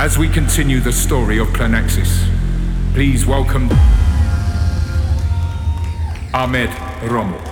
As we continue the story of Planaxis, please welcome Ahmed Romo.